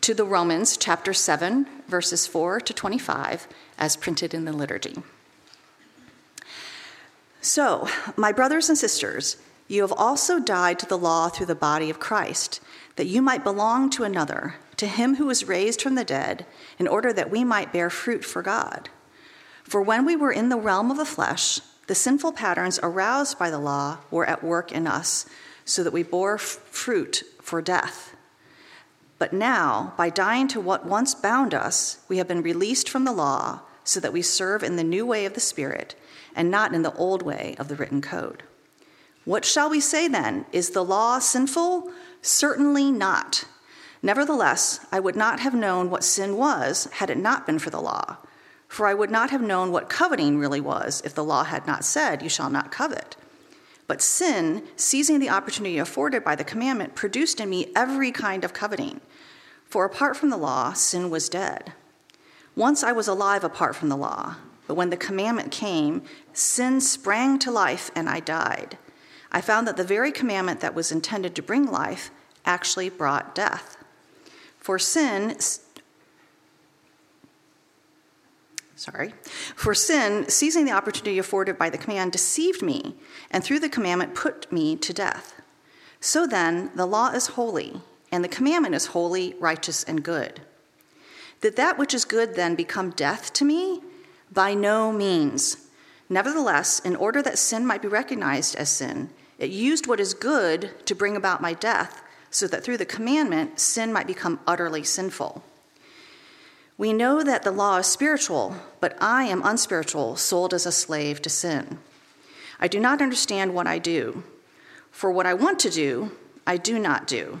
to the Romans, chapter 7, verses 4 to 25, as printed in the liturgy. So, my brothers and sisters, you have also died to the law through the body of Christ, that you might belong to another, to him who was raised from the dead, in order that we might bear fruit for God. For when we were in the realm of the flesh, the sinful patterns aroused by the law were at work in us, so that we bore f- fruit for death. But now, by dying to what once bound us, we have been released from the law, so that we serve in the new way of the Spirit, and not in the old way of the written code. What shall we say then? Is the law sinful? Certainly not. Nevertheless, I would not have known what sin was had it not been for the law. For I would not have known what coveting really was if the law had not said, You shall not covet. But sin, seizing the opportunity afforded by the commandment, produced in me every kind of coveting. For apart from the law, sin was dead. Once I was alive apart from the law, but when the commandment came, sin sprang to life and I died. I found that the very commandment that was intended to bring life actually brought death. For sin, sorry, for sin, seizing the opportunity afforded by the command, deceived me, and through the commandment put me to death. So then, the law is holy, and the commandment is holy, righteous, and good. Did that which is good then become death to me? By no means. Nevertheless, in order that sin might be recognized as sin, it used what is good to bring about my death, so that through the commandment, sin might become utterly sinful. We know that the law is spiritual, but I am unspiritual, sold as a slave to sin. I do not understand what I do. For what I want to do, I do not do.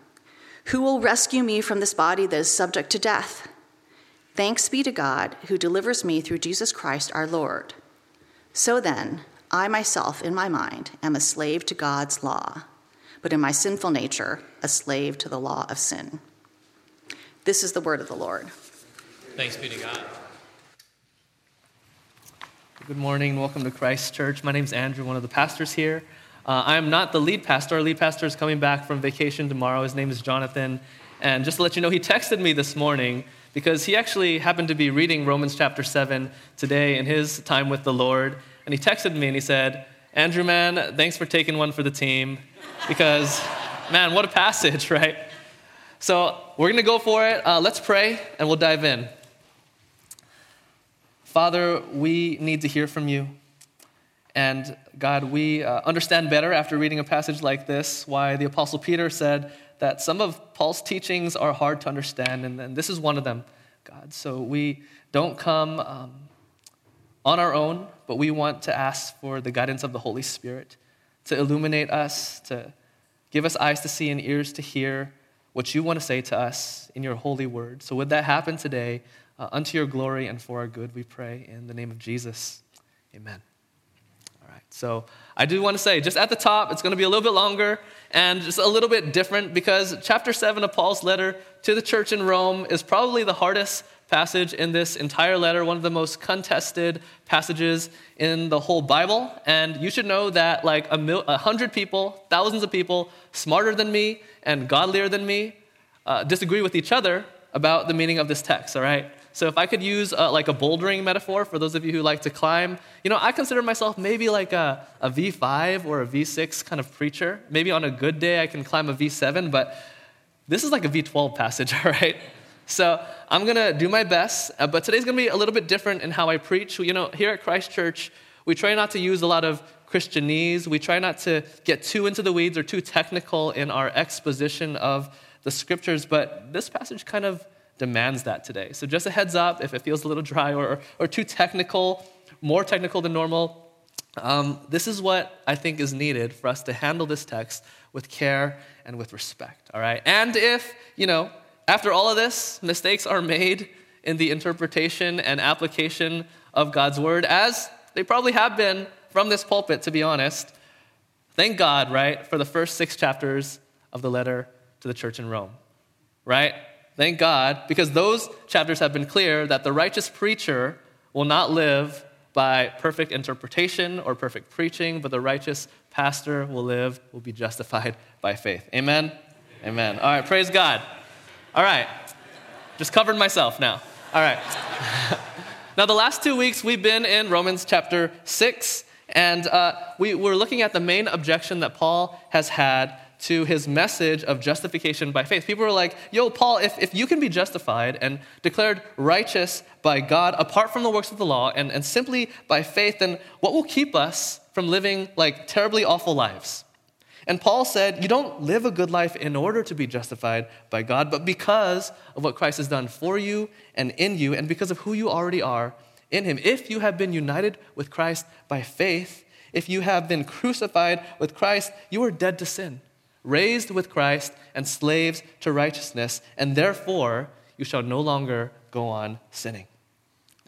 Who will rescue me from this body that is subject to death? Thanks be to God who delivers me through Jesus Christ our Lord. So then, I myself, in my mind, am a slave to God's law, but in my sinful nature, a slave to the law of sin. This is the word of the Lord. Thanks be to God. Good morning. Welcome to Christ Church. My name is Andrew, one of the pastors here. Uh, I am not the lead pastor. Our lead pastor is coming back from vacation tomorrow. His name is Jonathan. And just to let you know, he texted me this morning because he actually happened to be reading Romans chapter 7 today in his time with the Lord. And he texted me and he said, Andrew, man, thanks for taking one for the team. Because, man, what a passage, right? So we're going to go for it. Uh, let's pray and we'll dive in. Father, we need to hear from you. And God, we uh, understand better after reading a passage like this why the Apostle Peter said that some of Paul's teachings are hard to understand, and, and this is one of them, God. So we don't come um, on our own, but we want to ask for the guidance of the Holy Spirit to illuminate us, to give us eyes to see and ears to hear what you want to say to us in your holy word. So, would that happen today, uh, unto your glory and for our good, we pray in the name of Jesus. Amen. Right, so I do want to say, just at the top, it's going to be a little bit longer and just a little bit different because chapter 7 of Paul's letter to the church in Rome is probably the hardest passage in this entire letter, one of the most contested passages in the whole Bible. And you should know that, like a, mil- hundred people, thousands of people, smarter than me and godlier than me, uh, disagree with each other about the meaning of this text, all right? So if I could use uh, like a bouldering metaphor for those of you who like to climb, you know, I consider myself maybe like a, a V5 or a V6 kind of preacher. Maybe on a good day I can climb a V7, but this is like a V12 passage, all right? So I'm gonna do my best, uh, but today's gonna be a little bit different in how I preach. You know, here at Christ Church, we try not to use a lot of Christianese. We try not to get too into the weeds or too technical in our exposition of the scriptures, but this passage kind of demands that today. So just a heads up if it feels a little dry or, or too technical, more technical than normal. Um, this is what I think is needed for us to handle this text with care and with respect, all right? And if, you know, after all of this, mistakes are made in the interpretation and application of God's word, as they probably have been from this pulpit, to be honest. Thank God, right, for the first six chapters of the letter to the church in Rome, right? Thank God, because those chapters have been clear that the righteous preacher will not live by perfect interpretation or perfect preaching, but the righteous pastor will live, will be justified by faith. Amen? Amen. All right, praise God. All right, just covered myself now. All right. now, the last two weeks we've been in Romans chapter 6, and uh, we, we're looking at the main objection that Paul has had to his message of justification by faith. People were like, yo, Paul, if, if you can be justified and declared righteous by God apart from the works of the law and, and simply by faith, then what will keep us from living like terribly awful lives? And Paul said, You don't live a good life in order to be justified by God, but because of what Christ has done for you and in you, and because of who you already are in Him. If you have been united with Christ by faith, if you have been crucified with Christ, you are dead to sin, raised with Christ, and slaves to righteousness, and therefore you shall no longer go on sinning.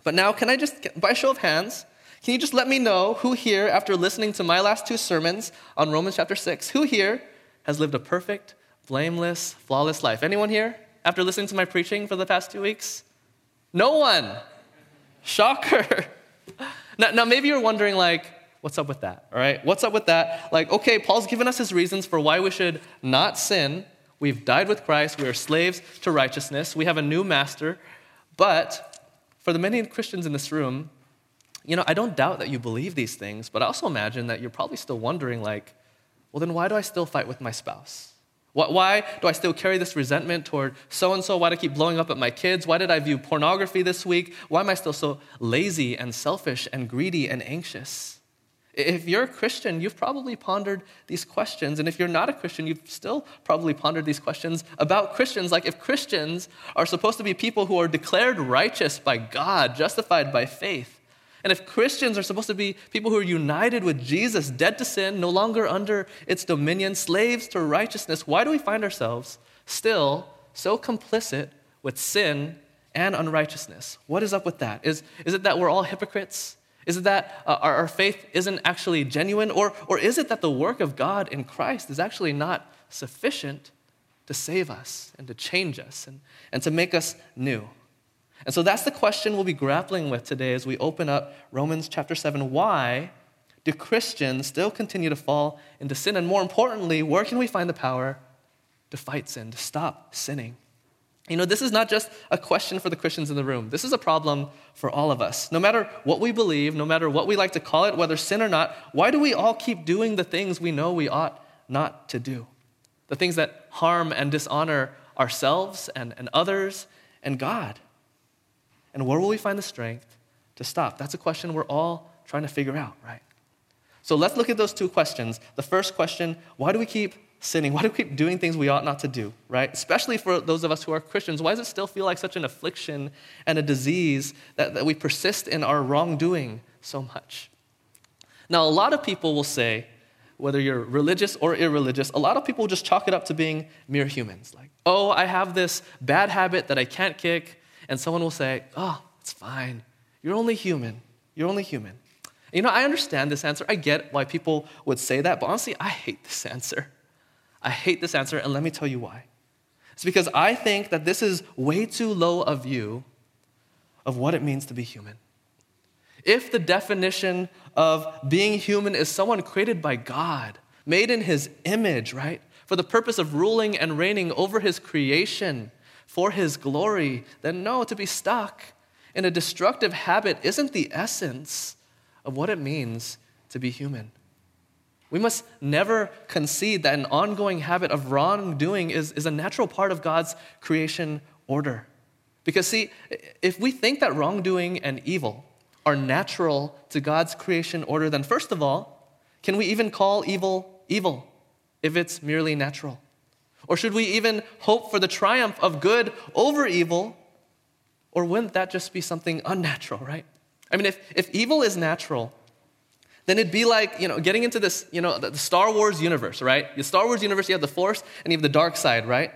But now, can I just, by show of hands, can you just let me know who here, after listening to my last two sermons on Romans chapter 6, who here has lived a perfect, blameless, flawless life? Anyone here after listening to my preaching for the past two weeks? No one. Shocker. Now, now maybe you're wondering, like, what's up with that? All right? What's up with that? Like, okay, Paul's given us his reasons for why we should not sin. We've died with Christ. We are slaves to righteousness. We have a new master. But for the many Christians in this room, you know, I don't doubt that you believe these things, but I also imagine that you're probably still wondering, like, well, then why do I still fight with my spouse? Why do I still carry this resentment toward so and so? Why do I keep blowing up at my kids? Why did I view pornography this week? Why am I still so lazy and selfish and greedy and anxious? If you're a Christian, you've probably pondered these questions. And if you're not a Christian, you've still probably pondered these questions about Christians. Like, if Christians are supposed to be people who are declared righteous by God, justified by faith, and if Christians are supposed to be people who are united with Jesus, dead to sin, no longer under its dominion, slaves to righteousness, why do we find ourselves still so complicit with sin and unrighteousness? What is up with that? Is, is it that we're all hypocrites? Is it that uh, our, our faith isn't actually genuine? Or, or is it that the work of God in Christ is actually not sufficient to save us and to change us and, and to make us new? And so that's the question we'll be grappling with today as we open up Romans chapter 7. Why do Christians still continue to fall into sin? And more importantly, where can we find the power to fight sin, to stop sinning? You know, this is not just a question for the Christians in the room. This is a problem for all of us. No matter what we believe, no matter what we like to call it, whether sin or not, why do we all keep doing the things we know we ought not to do? The things that harm and dishonor ourselves and, and others and God. And where will we find the strength to stop? That's a question we're all trying to figure out, right? So let's look at those two questions. The first question why do we keep sinning? Why do we keep doing things we ought not to do, right? Especially for those of us who are Christians. Why does it still feel like such an affliction and a disease that, that we persist in our wrongdoing so much? Now, a lot of people will say, whether you're religious or irreligious, a lot of people just chalk it up to being mere humans. Like, oh, I have this bad habit that I can't kick. And someone will say, Oh, it's fine. You're only human. You're only human. You know, I understand this answer. I get why people would say that, but honestly, I hate this answer. I hate this answer, and let me tell you why. It's because I think that this is way too low a view of what it means to be human. If the definition of being human is someone created by God, made in his image, right, for the purpose of ruling and reigning over his creation for his glory, then no, to be stuck in a destructive habit isn't the essence of what it means to be human. We must never concede that an ongoing habit of wrongdoing is, is a natural part of God's creation order. Because, see, if we think that wrongdoing and evil are natural to God's creation order, then first of all, can we even call evil evil if it's merely natural? Or should we even hope for the triumph of good over evil? Or wouldn't that just be something unnatural, right? I mean, if, if evil is natural, then it'd be like, you know, getting into this, you know, the Star Wars universe, right? The Star Wars universe, you have the Force and you have the dark side, right?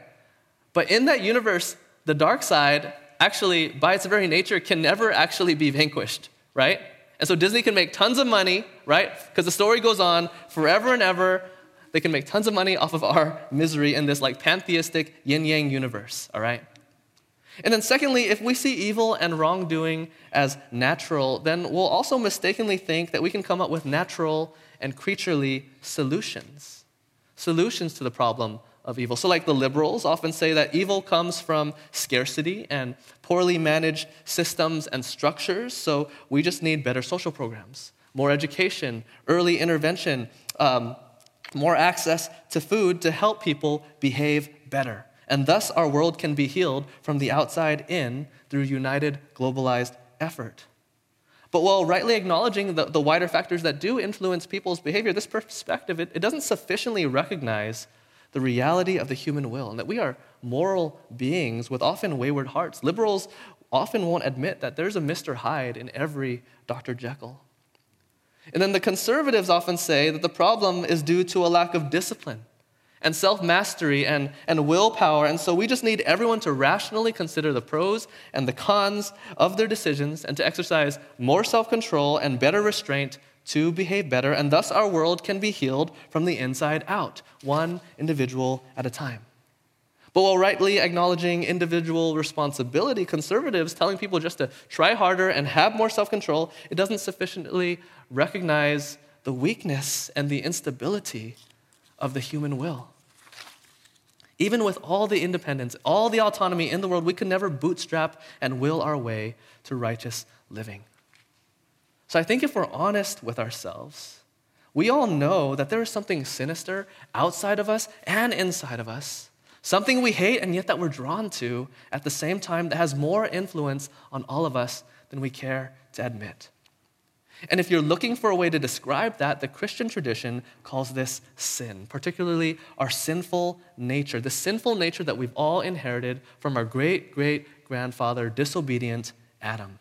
But in that universe, the dark side actually, by its very nature, can never actually be vanquished, right? And so Disney can make tons of money, right? Because the story goes on forever and ever. They can make tons of money off of our misery in this like pantheistic yin yang universe, all right? And then, secondly, if we see evil and wrongdoing as natural, then we'll also mistakenly think that we can come up with natural and creaturely solutions. Solutions to the problem of evil. So, like the liberals often say that evil comes from scarcity and poorly managed systems and structures, so we just need better social programs, more education, early intervention, um, more access to food to help people behave better. And thus, our world can be healed from the outside in through united, globalized effort. But while rightly acknowledging the, the wider factors that do influence people's behavior, this perspective, it, it doesn't sufficiently recognize the reality of the human will and that we are moral beings with often wayward hearts. Liberals often won't admit that there's a Mr. Hyde in every Dr. Jekyll. And then the conservatives often say that the problem is due to a lack of discipline and self mastery and, and willpower. And so we just need everyone to rationally consider the pros and the cons of their decisions and to exercise more self control and better restraint to behave better, and thus our world can be healed from the inside out, one individual at a time. But while rightly acknowledging individual responsibility, conservatives telling people just to try harder and have more self control, it doesn't sufficiently recognize the weakness and the instability of the human will. Even with all the independence, all the autonomy in the world, we can never bootstrap and will our way to righteous living. So I think if we're honest with ourselves, we all know that there is something sinister outside of us and inside of us, something we hate and yet that we're drawn to at the same time that has more influence on all of us than we care to admit. And if you're looking for a way to describe that, the Christian tradition calls this sin, particularly our sinful nature, the sinful nature that we've all inherited from our great great grandfather, disobedient Adam.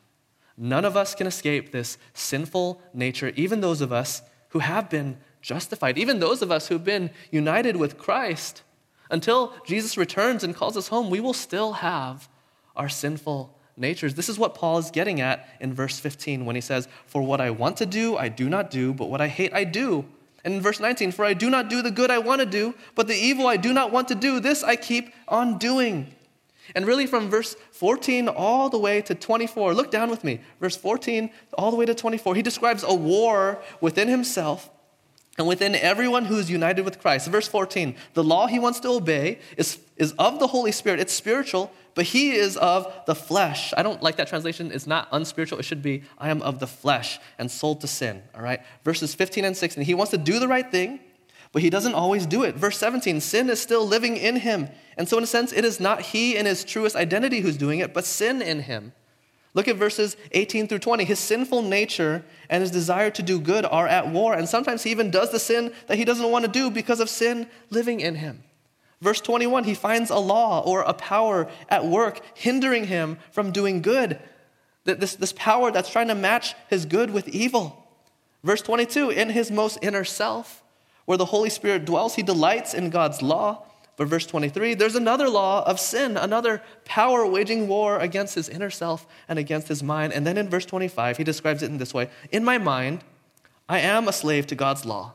None of us can escape this sinful nature, even those of us who have been justified, even those of us who've been united with Christ. Until Jesus returns and calls us home, we will still have our sinful natures. This is what Paul is getting at in verse 15 when he says, For what I want to do, I do not do, but what I hate, I do. And in verse 19, For I do not do the good I want to do, but the evil I do not want to do, this I keep on doing. And really, from verse 14 all the way to 24, look down with me. Verse 14 all the way to 24, he describes a war within himself and within everyone who is united with Christ. Verse 14, the law he wants to obey is, is of the Holy Spirit, it's spiritual, but he is of the flesh. I don't like that translation. It's not unspiritual. It should be, I am of the flesh and sold to sin. All right? Verses 15 and 16. He wants to do the right thing, but he doesn't always do it. Verse 17 sin is still living in him. And so, in a sense, it is not he in his truest identity who's doing it, but sin in him. Look at verses 18 through 20. His sinful nature and his desire to do good are at war, and sometimes he even does the sin that he doesn't want to do because of sin living in him. Verse 21, he finds a law or a power at work hindering him from doing good. This, this power that's trying to match his good with evil. Verse 22, in his most inner self, where the Holy Spirit dwells, he delights in God's law. But verse 23, there's another law of sin, another power waging war against his inner self and against his mind. And then in verse 25, he describes it in this way In my mind, I am a slave to God's law,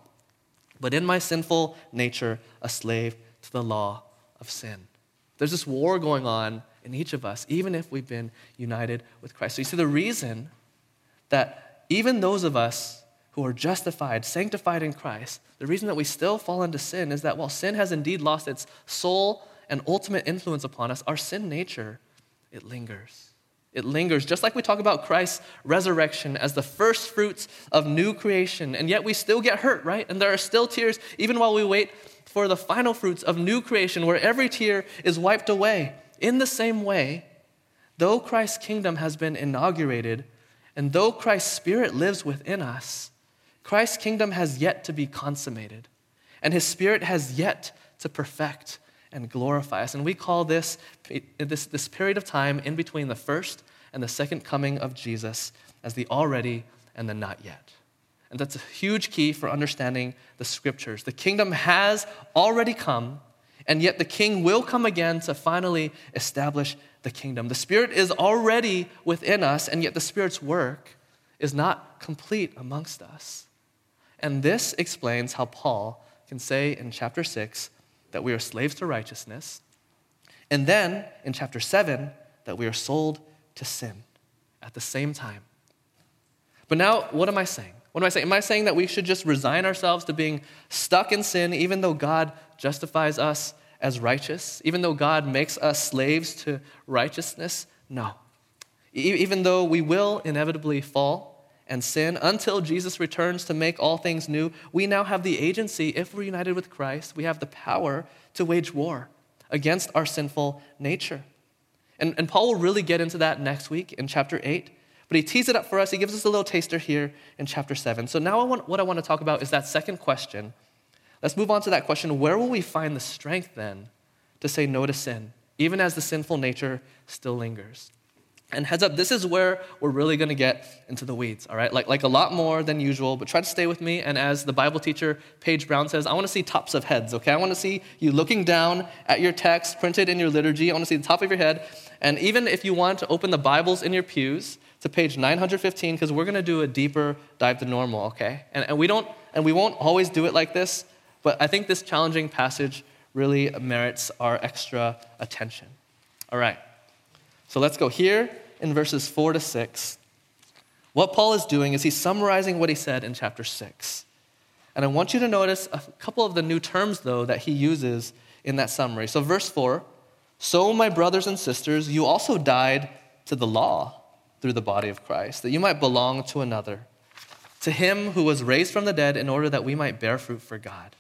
but in my sinful nature, a slave the law of sin. There's this war going on in each of us, even if we've been united with Christ. So you see, the reason that even those of us who are justified, sanctified in Christ, the reason that we still fall into sin is that while sin has indeed lost its sole and ultimate influence upon us, our sin nature, it lingers. It lingers, just like we talk about Christ's resurrection as the first fruits of new creation. And yet we still get hurt, right? And there are still tears, even while we wait for the final fruits of new creation, where every tear is wiped away. In the same way, though Christ's kingdom has been inaugurated, and though Christ's Spirit lives within us, Christ's kingdom has yet to be consummated, and his Spirit has yet to perfect and glorify us. And we call this, this, this period of time in between the first and the second coming of Jesus as the already and the not yet. And that's a huge key for understanding the scriptures. The kingdom has already come, and yet the king will come again to finally establish the kingdom. The Spirit is already within us, and yet the Spirit's work is not complete amongst us. And this explains how Paul can say in chapter 6 that we are slaves to righteousness, and then in chapter 7 that we are sold to sin at the same time. But now, what am I saying? What am I saying? Am I saying that we should just resign ourselves to being stuck in sin even though God justifies us as righteous? Even though God makes us slaves to righteousness? No. Even though we will inevitably fall and sin until Jesus returns to make all things new, we now have the agency, if we're united with Christ, we have the power to wage war against our sinful nature. And, and Paul will really get into that next week in chapter 8. But he teases it up for us. He gives us a little taster here in chapter 7. So now I want, what I want to talk about is that second question. Let's move on to that question. Where will we find the strength then to say no to sin, even as the sinful nature still lingers? And heads up, this is where we're really going to get into the weeds, all right? Like, like a lot more than usual, but try to stay with me. And as the Bible teacher, Paige Brown, says, I want to see tops of heads, okay? I want to see you looking down at your text printed in your liturgy. I want to see the top of your head. And even if you want to open the Bibles in your pews, to page 915 because we're going to do a deeper dive to normal, okay? And, and, we don't, and we won't always do it like this, but I think this challenging passage really merits our extra attention. All right, so let's go here in verses 4 to 6. What Paul is doing is he's summarizing what he said in chapter 6. And I want you to notice a couple of the new terms, though, that he uses in that summary. So, verse 4 So, my brothers and sisters, you also died to the law through the body of Christ, that you might belong to another, to him who was raised from the dead in order that we might bear fruit for God.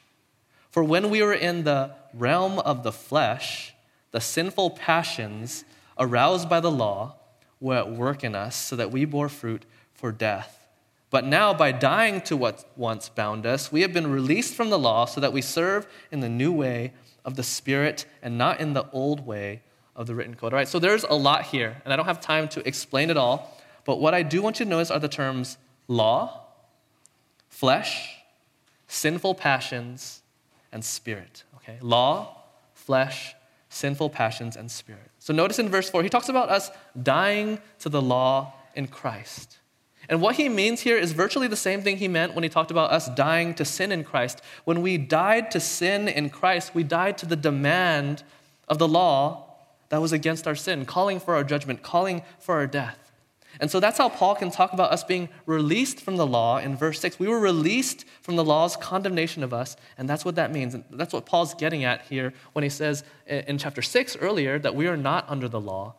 For when we were in the realm of the flesh, the sinful passions aroused by the law were at work in us so that we bore fruit for death. But now, by dying to what once bound us, we have been released from the law so that we serve in the new way of the Spirit and not in the old way of the written code. All right, so there's a lot here, and I don't have time to explain it all, but what I do want you to notice are the terms law, flesh, sinful passions, and spirit. Okay, law, flesh, sinful passions, and spirit. So notice in verse 4, he talks about us dying to the law in Christ. And what he means here is virtually the same thing he meant when he talked about us dying to sin in Christ. When we died to sin in Christ, we died to the demand of the law that was against our sin, calling for our judgment, calling for our death. And so that's how Paul can talk about us being released from the law in verse 6. We were released from the law's condemnation of us, and that's what that means. And that's what Paul's getting at here when he says in chapter 6 earlier that we are not under the law,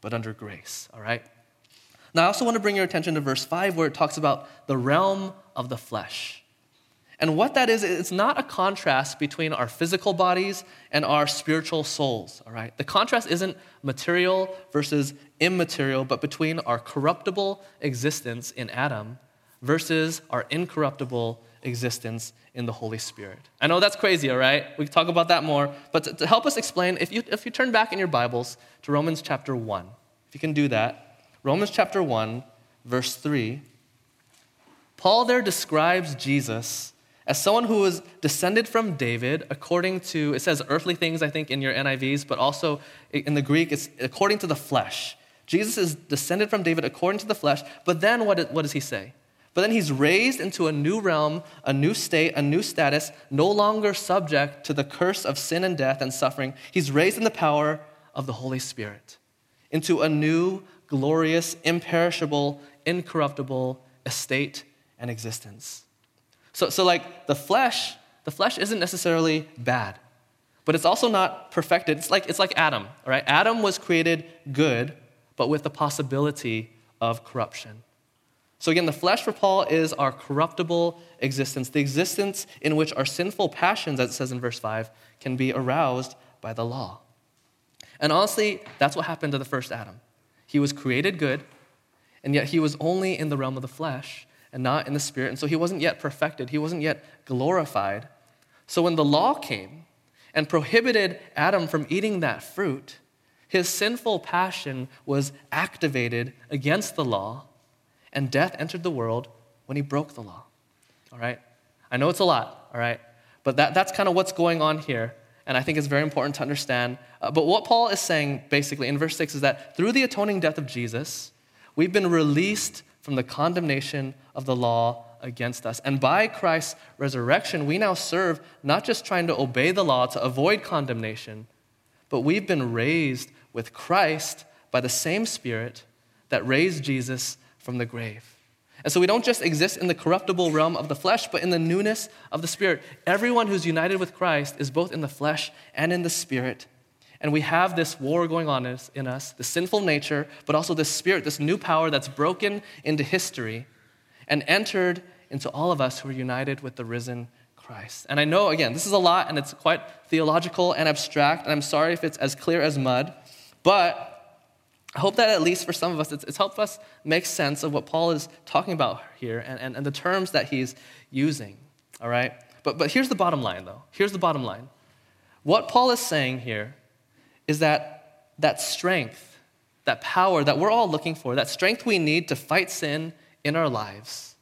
but under grace, all right? Now, I also want to bring your attention to verse 5 where it talks about the realm of the flesh. And what that is, it's not a contrast between our physical bodies and our spiritual souls, all right? The contrast isn't material versus immaterial, but between our corruptible existence in Adam versus our incorruptible existence in the Holy Spirit. I know that's crazy, all right? We can talk about that more, but to, to help us explain, if you, if you turn back in your Bibles to Romans chapter 1, if you can do that, Romans chapter 1, verse 3, Paul there describes Jesus as someone who was descended from David according to, it says earthly things, I think, in your NIVs, but also in the Greek, it's according to the flesh. Jesus is descended from David according to the flesh, but then what, what does he say? But then he's raised into a new realm, a new state, a new status, no longer subject to the curse of sin and death and suffering. He's raised in the power of the Holy Spirit. into a new, glorious, imperishable, incorruptible estate and existence. So, so like the flesh, the flesh isn't necessarily bad, but it's also not perfected. It's like, it's like Adam, all right? Adam was created good, but with the possibility of corruption. So, again, the flesh for Paul is our corruptible existence, the existence in which our sinful passions, as it says in verse 5, can be aroused by the law. And honestly, that's what happened to the first Adam. He was created good, and yet he was only in the realm of the flesh and not in the spirit. And so he wasn't yet perfected, he wasn't yet glorified. So when the law came and prohibited Adam from eating that fruit, his sinful passion was activated against the law and death entered the world when he broke the law. All right? I know it's a lot, all right? But that, that's kind of what's going on here. And I think it's very important to understand. Uh, but what Paul is saying basically in verse 6 is that through the atoning death of Jesus, we've been released from the condemnation of the law against us. And by Christ's resurrection, we now serve not just trying to obey the law to avoid condemnation, but we've been raised with Christ by the same Spirit that raised Jesus from the grave. And so we don't just exist in the corruptible realm of the flesh, but in the newness of the Spirit. Everyone who's united with Christ is both in the flesh and in the Spirit. And we have this war going on in us, the sinful nature, but also this Spirit, this new power that's broken into history and entered into all of us who are united with the risen Christ. And I know, again, this is a lot and it's quite theological and abstract, and I'm sorry if it's as clear as mud, but I hope that at least for some of us, it's, it's helped us make sense of what Paul is talking about here and, and, and the terms that he's using. All right? But, but here's the bottom line, though. Here's the bottom line. What Paul is saying here is that that strength, that power that we're all looking for, that strength we need to fight sin in our lives,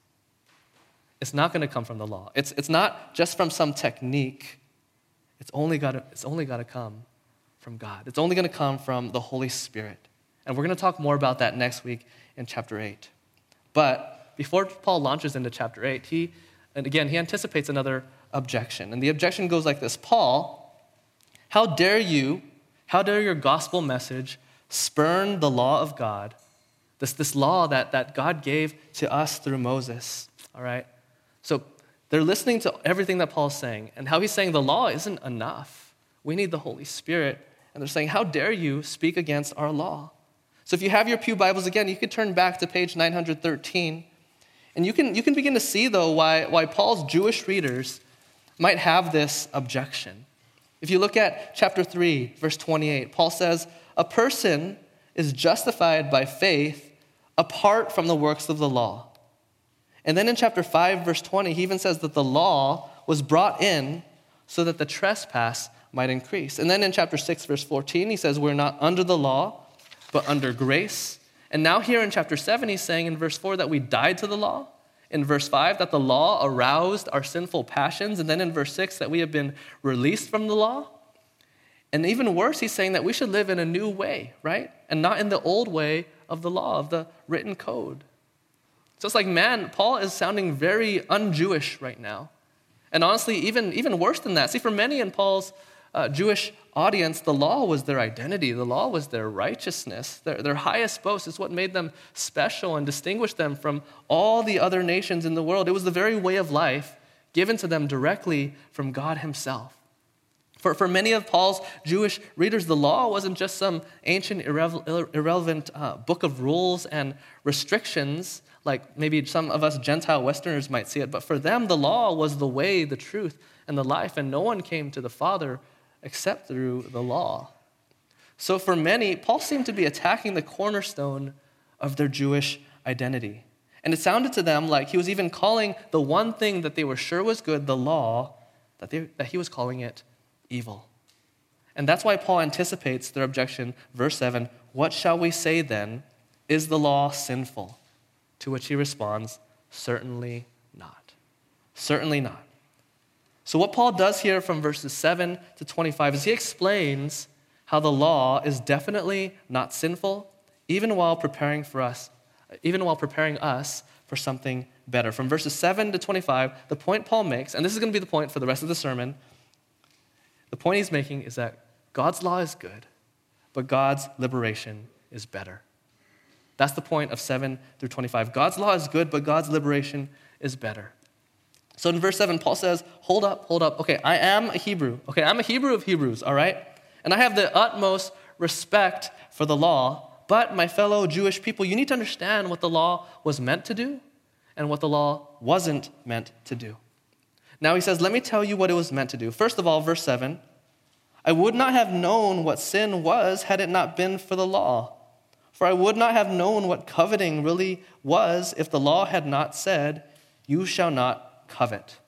it's not going to come from the law. It's, it's not just from some technique. It's only got to, come from God. It's only going to come from the Holy Spirit. And we're going to talk more about that next week in chapter 8. But before Paul launches into chapter 8, he, and again, he anticipates another objection. And the objection goes like this Paul, how dare you, how dare your gospel message spurn the law of God, this, this law that, that God gave to us through Moses? All right? So they're listening to everything that Paul's saying and how he's saying the law isn't enough. We need the Holy Spirit. And they're saying, How dare you speak against our law? So if you have your Pew Bibles again, you could turn back to page 913. And you can, you can begin to see, though, why, why Paul's Jewish readers might have this objection. If you look at chapter 3, verse 28, Paul says, A person is justified by faith apart from the works of the law. And then in chapter 5, verse 20, he even says that the law was brought in so that the trespass might increase. And then in chapter 6, verse 14, he says, We're not under the law but under grace. And now, here in chapter 7, he's saying in verse 4 that we died to the law. In verse 5, that the law aroused our sinful passions. And then in verse 6, that we have been released from the law. And even worse, he's saying that we should live in a new way, right? And not in the old way of the law, of the written code. So it's like, man, Paul is sounding very un Jewish right now. And honestly, even, even worse than that. See, for many in Paul's uh, Jewish audience, the law was their identity, the law was their righteousness. Their, their highest boast is what made them special and distinguished them from all the other nations in the world. It was the very way of life given to them directly from God Himself. For, for many of Paul's Jewish readers, the law wasn't just some ancient, irre- irrelevant uh, book of rules and restrictions, like maybe some of us Gentile Westerners might see it, but for them, the law was the way, the truth, and the life, and no one came to the Father except through the law. So for many, Paul seemed to be attacking the cornerstone of their Jewish identity. And it sounded to them like he was even calling the one thing that they were sure was good, the law, that, they, that he was calling it evil. And that's why Paul anticipates their objection. Verse 7 What shall we say then? Is the law sinful? To which he responds, Certainly not. Certainly not. So, what Paul does here from verses 7 to 25 is he explains how the law is definitely not sinful, even while preparing for us, even while preparing us for something better. From verses 7 to 25, the point Paul makes, and this is going to be the point for the rest of the sermon, the point he's making is that God's law is good, but God's liberation is better. That's the point of 7 through 25. God's law is good, but God's liberation is better. So in verse 7, Paul says, Hold up, hold up. Okay, I am a Hebrew. Okay, I'm a Hebrew of Hebrews, all right? And I have the utmost respect for the law. But my fellow Jewish people, you need to understand what the law was meant to do and what the law wasn't meant to do. Now he says, Let me tell you what it was meant to do. First of all, verse 7 I would not have known what sin was had it not been for the law. For I would not have known what coveting really was if the law had not said, You shall not covet.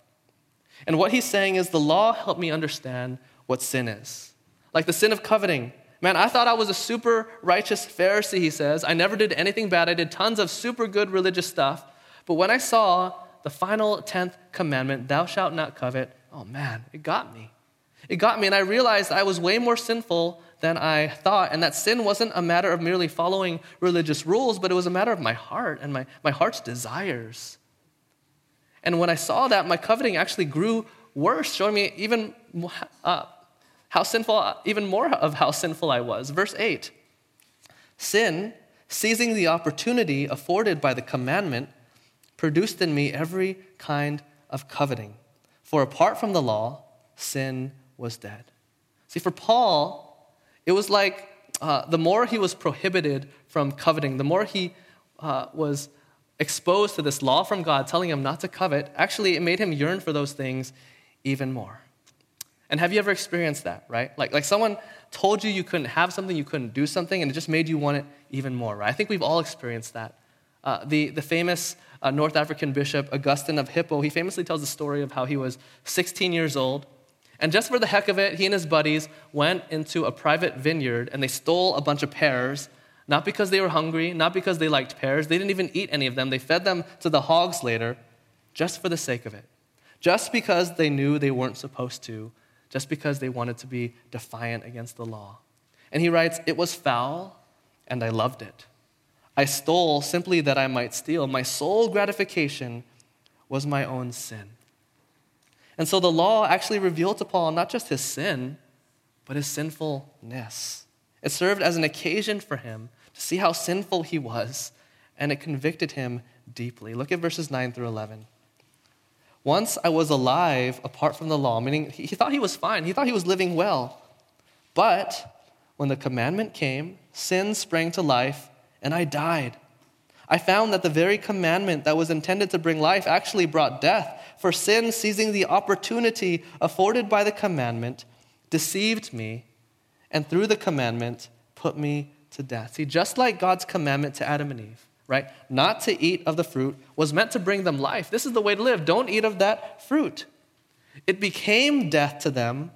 And what he's saying is, the law helped me understand what sin is. Like the sin of coveting. Man, I thought I was a super righteous Pharisee, he says. I never did anything bad. I did tons of super good religious stuff. But when I saw the final 10th commandment, thou shalt not covet, oh man, it got me. It got me, and I realized I was way more sinful than I thought, and that sin wasn't a matter of merely following religious rules, but it was a matter of my heart and my, my heart's desires. And when I saw that, my coveting actually grew worse, showing me even uh, how sinful, even more of how sinful I was. Verse 8 Sin, seizing the opportunity afforded by the commandment, produced in me every kind of coveting. For apart from the law, sin was dead. See, for Paul, it was like uh, the more he was prohibited from coveting, the more he uh, was exposed to this law from God telling him not to covet, actually, it made him yearn for those things even more. And have you ever experienced that, right? Like, like someone told you you couldn't have something, you couldn't do something, and it just made you want it even more, right? I think we've all experienced that. Uh, the, the famous uh, North African bishop, Augustine of Hippo, he famously tells the story of how he was 16 years old. And just for the heck of it, he and his buddies went into a private vineyard and they stole a bunch of pears, not because they were hungry, not because they liked pears. They didn't even eat any of them. They fed them to the hogs later, just for the sake of it. Just because they knew they weren't supposed to, just because they wanted to be defiant against the law. And he writes, It was foul, and I loved it. I stole simply that I might steal. My sole gratification was my own sin. And so the law actually revealed to Paul not just his sin, but his sinfulness. It served as an occasion for him to see how sinful he was, and it convicted him deeply. Look at verses 9 through 11. Once I was alive apart from the law, meaning he thought he was fine, he thought he was living well. But when the commandment came, sin sprang to life, and I died. I found that the very commandment that was intended to bring life actually brought death. For sin, seizing the opportunity afforded by the commandment, deceived me, and through the commandment, put me to death. See, just like God's commandment to Adam and Eve, right? Not to eat of the fruit was meant to bring them life. This is the way to live. Don't eat of that fruit. It became death to them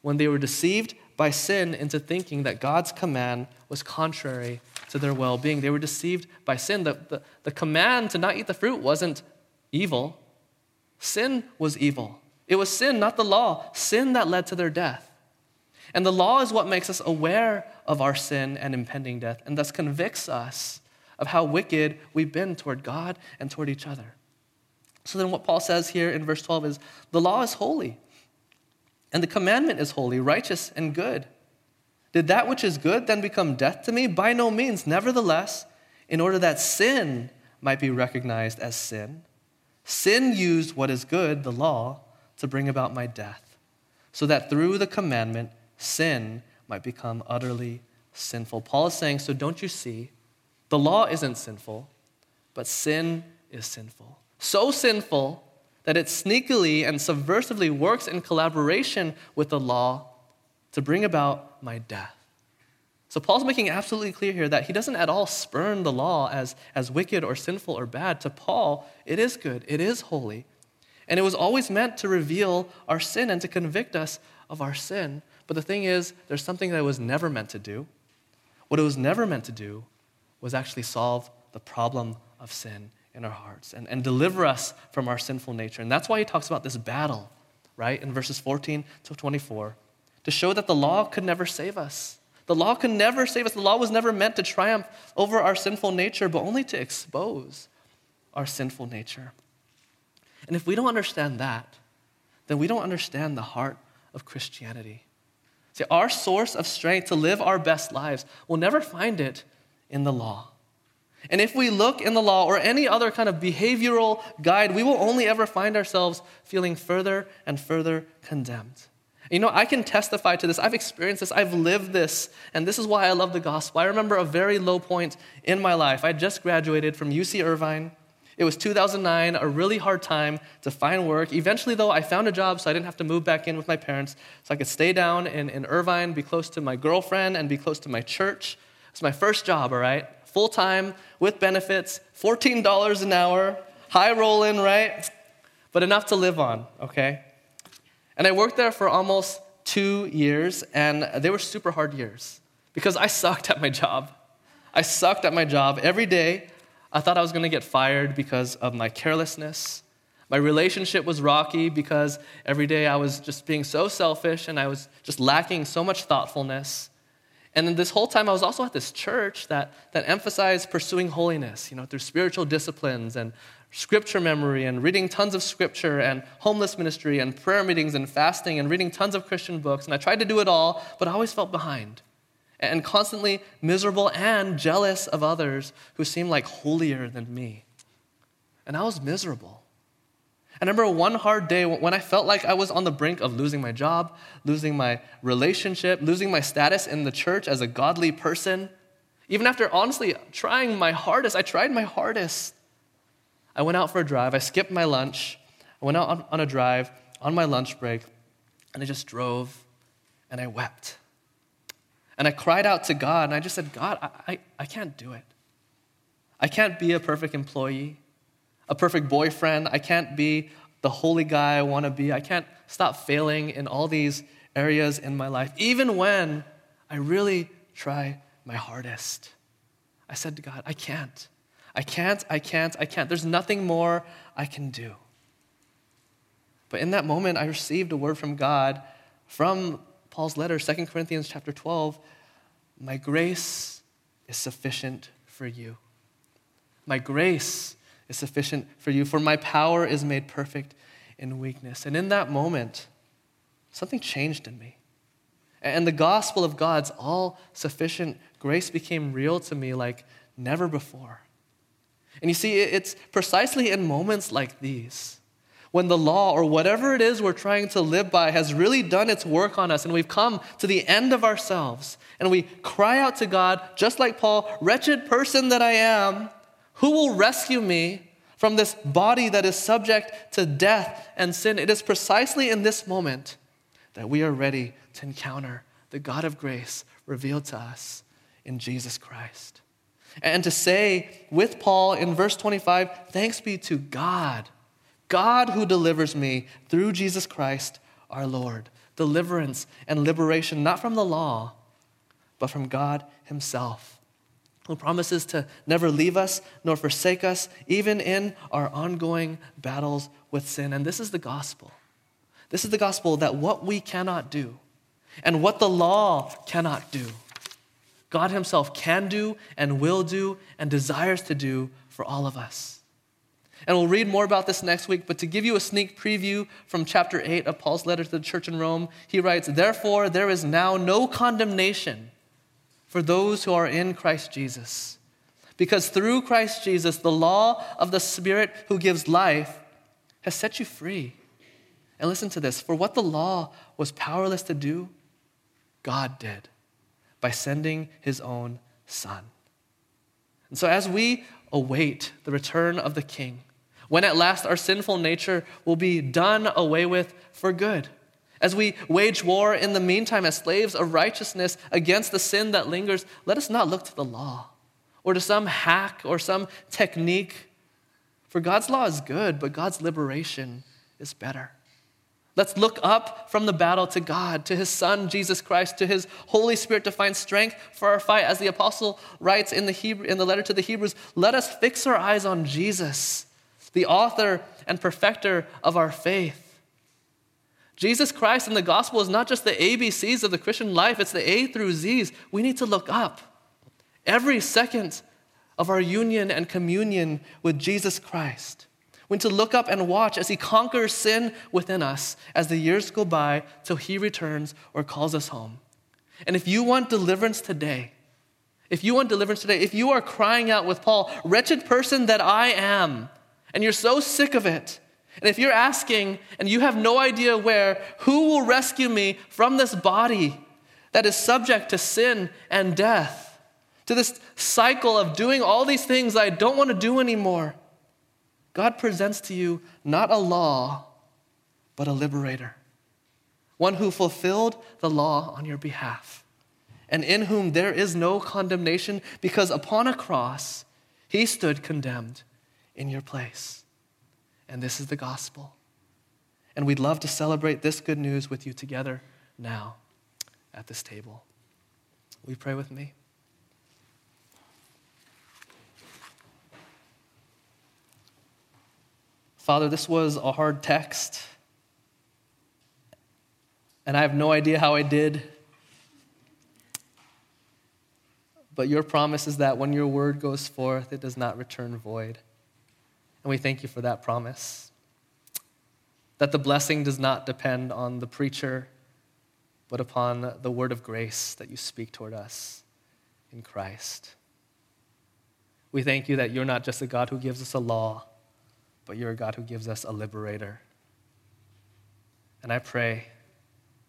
when they were deceived by sin into thinking that God's command was contrary to their well being. They were deceived by sin. The, the, the command to not eat the fruit wasn't evil, sin was evil. It was sin, not the law, sin that led to their death. And the law is what makes us aware of our sin and impending death, and thus convicts us of how wicked we've been toward God and toward each other. So then, what Paul says here in verse 12 is the law is holy, and the commandment is holy, righteous, and good. Did that which is good then become death to me? By no means. Nevertheless, in order that sin might be recognized as sin, sin used what is good, the law, to bring about my death, so that through the commandment, sin might become utterly sinful. Paul is saying, So don't you see? The law isn't sinful, but sin is sinful. So sinful that it sneakily and subversively works in collaboration with the law to bring about my death. So Paul's making absolutely clear here that he doesn't at all spurn the law as, as wicked or sinful or bad. To Paul, it is good, it is holy. And it was always meant to reveal our sin and to convict us of our sin. But the thing is, there's something that it was never meant to do. What it was never meant to do was actually solve the problem of sin in our hearts and, and deliver us from our sinful nature. And that's why he talks about this battle, right, in verses 14 to 24 to show that the law could never save us. The law could never save us. The law was never meant to triumph over our sinful nature, but only to expose our sinful nature. And if we don't understand that, then we don't understand the heart of Christianity. See, our source of strength to live our best lives, we'll never find it in the law. And if we look in the law or any other kind of behavioral guide, we will only ever find ourselves feeling further and further condemned. You know, I can testify to this. I've experienced this. I've lived this. And this is why I love the gospel. I remember a very low point in my life. I just graduated from UC Irvine. It was 2009, a really hard time to find work. Eventually, though, I found a job so I didn't have to move back in with my parents. So I could stay down in, in Irvine, be close to my girlfriend, and be close to my church. It's my first job, all right? Full time, with benefits, $14 an hour, high rolling, right? But enough to live on, okay? And I worked there for almost two years, and they were super hard years because I sucked at my job. I sucked at my job. Every day, I thought I was going to get fired because of my carelessness. My relationship was rocky because every day I was just being so selfish and I was just lacking so much thoughtfulness. And then this whole time, I was also at this church that, that emphasized pursuing holiness, you know, through spiritual disciplines and scripture memory and reading tons of scripture and homeless ministry and prayer meetings and fasting and reading tons of Christian books. And I tried to do it all, but I always felt behind and constantly miserable and jealous of others who seemed like holier than me. And I was miserable. I remember one hard day when I felt like I was on the brink of losing my job, losing my relationship, losing my status in the church as a godly person. Even after honestly trying my hardest, I tried my hardest. I went out for a drive. I skipped my lunch. I went out on, on a drive on my lunch break, and I just drove and I wept. And I cried out to God, and I just said, God, I, I, I can't do it. I can't be a perfect employee a perfect boyfriend. I can't be the holy guy I want to be. I can't stop failing in all these areas in my life, even when I really try my hardest. I said to God, I can't. I can't, I can't, I can't. There's nothing more I can do. But in that moment, I received a word from God from Paul's letter, 2 Corinthians chapter 12. My grace is sufficient for you. My grace is sufficient for you, for my power is made perfect in weakness. And in that moment, something changed in me. And the gospel of God's all sufficient grace became real to me like never before. And you see, it's precisely in moments like these when the law or whatever it is we're trying to live by has really done its work on us and we've come to the end of ourselves and we cry out to God, just like Paul, wretched person that I am, who will rescue me from this body that is subject to death and sin? It is precisely in this moment that we are ready to encounter the God of grace revealed to us in Jesus Christ. And to say with Paul in verse 25, thanks be to God, God who delivers me through Jesus Christ our Lord. Deliverance and liberation, not from the law, but from God Himself who promises to never leave us nor forsake us, even in our ongoing battles with sin. And this is the gospel. This is the gospel that what we cannot do and what the law cannot do, God Himself can do and will do and desires to do for all of us. And we'll read more about this next week, but to give you a sneak preview from chapter 8 of Paul's letter to the church in Rome, he writes, Therefore, there is now no condemnation for those who are in Christ Jesus. Because through Christ Jesus, the law of the Spirit who gives life has set you free. And listen to this for what the law was powerless to do, God did by sending his own Son. And so, as we await the return of the King, when at last our sinful nature will be done away with for good, as we wage war in the meantime as slaves of righteousness against the sin that lingers, let us not look to the law or to some hack or some technique. For God's law is good, but God's liberation is better. Let's look up from the battle to God, to His Son, Jesus Christ, to His Holy Spirit to find strength for our fight. As the apostle writes in the, Hebrew, in the letter to the Hebrews, let us fix our eyes on Jesus, the author and perfecter of our faith. Jesus Christ and the gospel is not just the ABCs of the Christian life, it's the A through Z's. We need to look up. Every second of our union and communion with Jesus Christ. We need to look up and watch as he conquers sin within us as the years go by till he returns or calls us home. And if you want deliverance today, If you want deliverance today, if you are crying out with Paul, wretched person that I am, and you're so sick of it, and if you're asking and you have no idea where, who will rescue me from this body that is subject to sin and death, to this cycle of doing all these things I don't want to do anymore? God presents to you not a law, but a liberator, one who fulfilled the law on your behalf, and in whom there is no condemnation, because upon a cross he stood condemned in your place. And this is the gospel. And we'd love to celebrate this good news with you together now at this table. Will you pray with me? Father, this was a hard text. And I have no idea how I did. But your promise is that when your word goes forth, it does not return void. And we thank you for that promise. That the blessing does not depend on the preacher, but upon the word of grace that you speak toward us in Christ. We thank you that you're not just a God who gives us a law, but you're a God who gives us a liberator. And I pray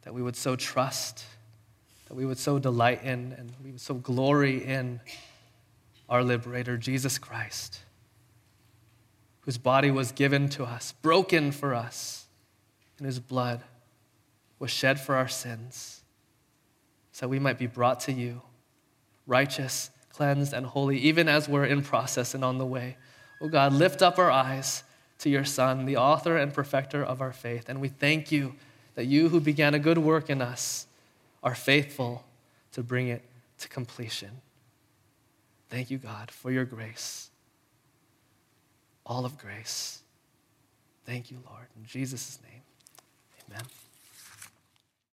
that we would so trust, that we would so delight in, and we would so glory in our liberator, Jesus Christ whose body was given to us, broken for us, and whose blood was shed for our sins, so we might be brought to you, righteous, cleansed, and holy, even as we're in process and on the way. Oh God, lift up our eyes to your Son, the author and perfecter of our faith, and we thank you that you who began a good work in us are faithful to bring it to completion. Thank you, God, for your grace all of grace. Thank you, Lord. In Jesus' name, amen.